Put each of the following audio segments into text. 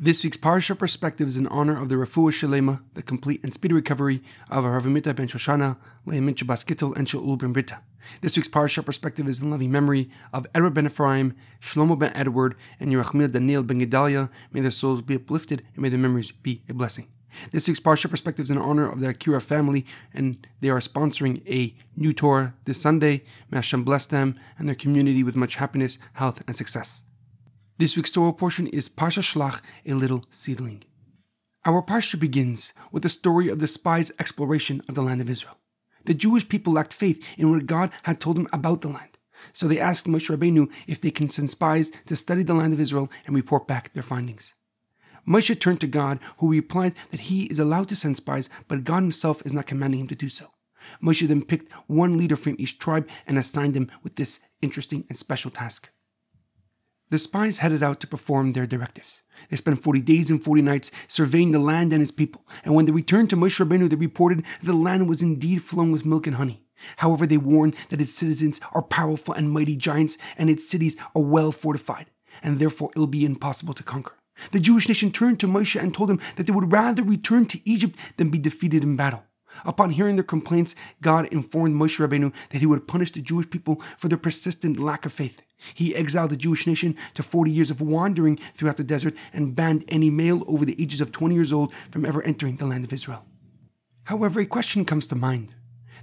This week's Parsha Perspective is in honor of the Refuah Shalema, the complete and speedy recovery of HaRav Amitai ben Shoshana, Leah Bas Gittel, and Shaul ben Berta. This week's Parsha Perspective is in loving memory of Edward ben Ephraim, Shlomo ben Edward, and Yerachmiel Daniel ben Gedalia. May their souls be uplifted and may their memories be a blessing. This week's Parsha Perspective is in honor of the Akira family, and they are sponsoring a new Torah this Sunday. May Hashem bless them and their community with much happiness, health, and success. This week's Torah portion is Parsha Shlach, a little seedling. Our Parsha begins with the story of the spies' exploration of the land of Israel. The Jewish people lacked faith in what God had told them about the land. So they asked Moshe Rabbeinu if they can send spies to study the land of Israel and report back their findings. Moshe turned to God, who replied that he is allowed to send spies, but God himself is not commanding him to do so. Moshe then picked one leader from each tribe and assigned them with this interesting and special task. The spies headed out to perform their directives. They spent 40 days and 40 nights surveying the land and its people, and when they returned to Moshe Rabbeinu, they reported that the land was indeed flowing with milk and honey. However, they warned that its citizens are powerful and mighty giants, and its cities are well fortified, and therefore it'll be impossible to conquer. The Jewish nation turned to Moshe and told him that they would rather return to Egypt than be defeated in battle. Upon hearing their complaints, God informed Moshe Rabbeinu that he would punish the Jewish people for their persistent lack of faith. He exiled the Jewish nation to 40 years of wandering throughout the desert and banned any male over the ages of 20 years old from ever entering the land of Israel. However, a question comes to mind.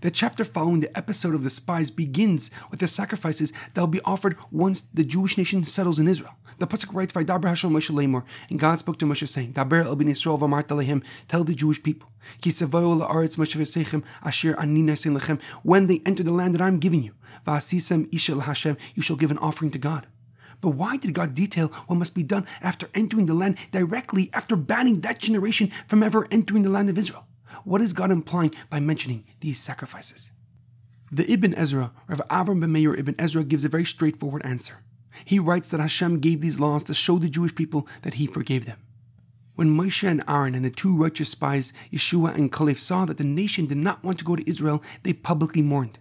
The chapter following the episode of the spies begins with the sacrifices that will be offered once the Jewish nation settles in Israel. The pasuk writes, "Vaydaber Hashem Moshe Lemor," and God spoke to Moshe saying, "Daber el Yisrael v'amart lehim." Tell the Jewish people, "Ki la'aretz Moshe v'seichem asher ani lechem." When they enter the land that I'm giving you, v'asisem ishel Hashem, you shall give an offering to God. But why did God detail what must be done after entering the land directly after banning that generation from ever entering the land of Israel? What is God implying by mentioning these sacrifices? The Ibn Ezra, Rav Avram ben Meir Ibn Ezra, gives a very straightforward answer. He writes that Hashem gave these laws to show the Jewish people that He forgave them. When Moshe and Aaron and the two righteous spies, Yehoshua and Caleb, saw that the nation did not want to go to Israel, they publicly mourned.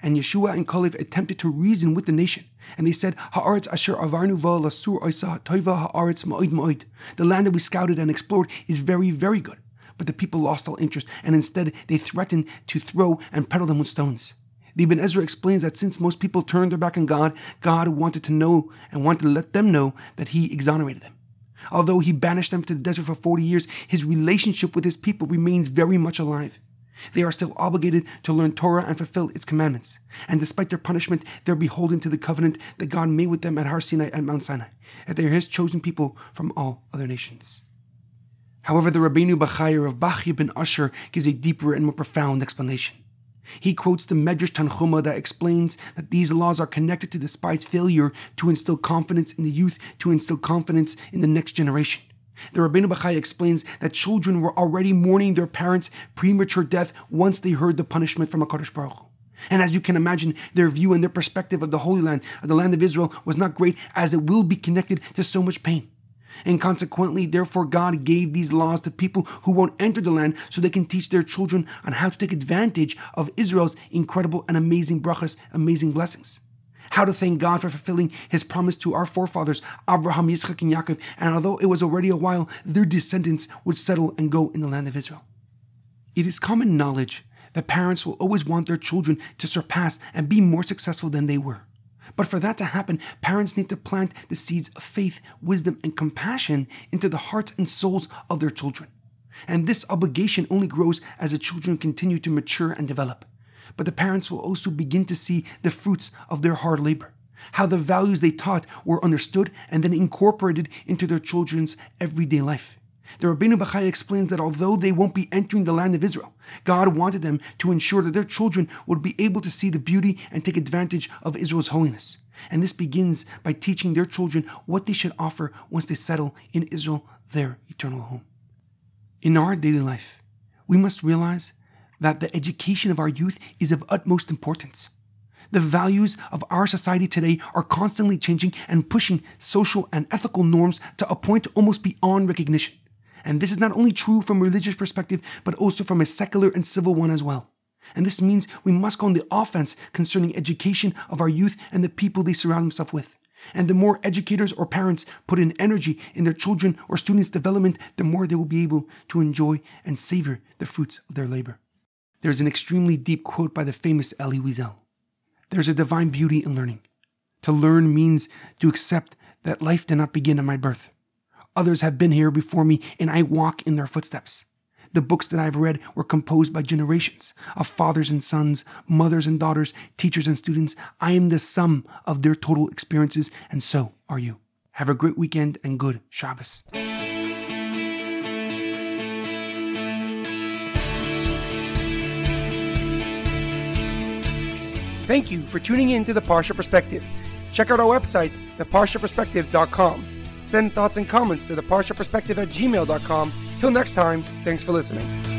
And Yehoshua and Caleb attempted to reason with the nation, and they said, Haaretz asher avarnu lasur oisa haaretz ma'od ma'od. The land that we scouted and explored is very, very good. But the people lost all interest, and instead they threatened to throw and peddle them with stones. The Ibn Ezra explains that since most people turned their back on God, God wanted to know and wanted to let them know that He exonerated them. Although He banished them to the desert for 40 years, His relationship with His people remains very much alive. They are still obligated to learn Torah and fulfill its commandments. And despite their punishment, they're beholden to the covenant that God made with them at Har Sinai and Mount Sinai, that they are His chosen people from all other nations. However, the Rabbeinu Bachai of Bachya ben Usher gives a deeper and more profound explanation. He quotes the Medrash Tanchuma that explains that these laws are connected to the spies' failure to instill confidence in the youth, to instill confidence in the next generation. The Rabbeinu Bachai explains that children were already mourning their parents' premature death once they heard the punishment from HaKadosh Baruch. And as you can imagine, their view and their perspective of the Holy Land, of the land of Israel, was not great as it will be connected to so much pain. And consequently, therefore, God gave these laws to people who won't enter the land so they can teach their children on how to take advantage of Israel's incredible and amazing brachas, amazing blessings. How to thank God for fulfilling his promise to our forefathers, Abraham, Yitzchak, and Yaakov, and although it was already a while, their descendants would settle and go in the land of Israel. It is common knowledge that parents will always want their children to surpass and be more successful than they were. But for that to happen, parents need to plant the seeds of faith, wisdom, and compassion into the hearts and souls of their children. And this obligation only grows as the children continue to mature and develop. But the parents will also begin to see the fruits of their hard labor, how the values they taught were understood and then incorporated into their children's everyday life. The Rabbeinu Bachai explains that although they won't be entering the land of Israel, God wanted them to ensure that their children would be able to see the beauty and take advantage of Israel's holiness. And this begins by teaching their children what they should offer once they settle in Israel, their eternal home. In our daily life, we must realize that the education of our youth is of utmost importance. The values of our society today are constantly changing and pushing social and ethical norms to a point almost beyond recognition. And this is not only true from a religious perspective, but also from a secular and civil one as well. And this means we must go on the offense concerning education of our youth and the people they surround themselves with. And the more educators or parents put in energy in their children or students' development, the more they will be able to enjoy and savor the fruits of their labor. There is an extremely deep quote by the famous Elie Wiesel. There's a divine beauty in learning. To learn means to accept that life did not begin at my birth. Others have been here before me, and I walk in their footsteps. The books that I've read were composed by generations of fathers and sons, mothers and daughters, teachers and students. I am the sum of their total experiences, and so are you. Have a great weekend and good Shabbos. Thank you for tuning in to The Parsha Perspective. Check out our website, theparshaperspective.com. Send thoughts and comments to theparshaperspective at gmail.com. Till next time, thanks for listening.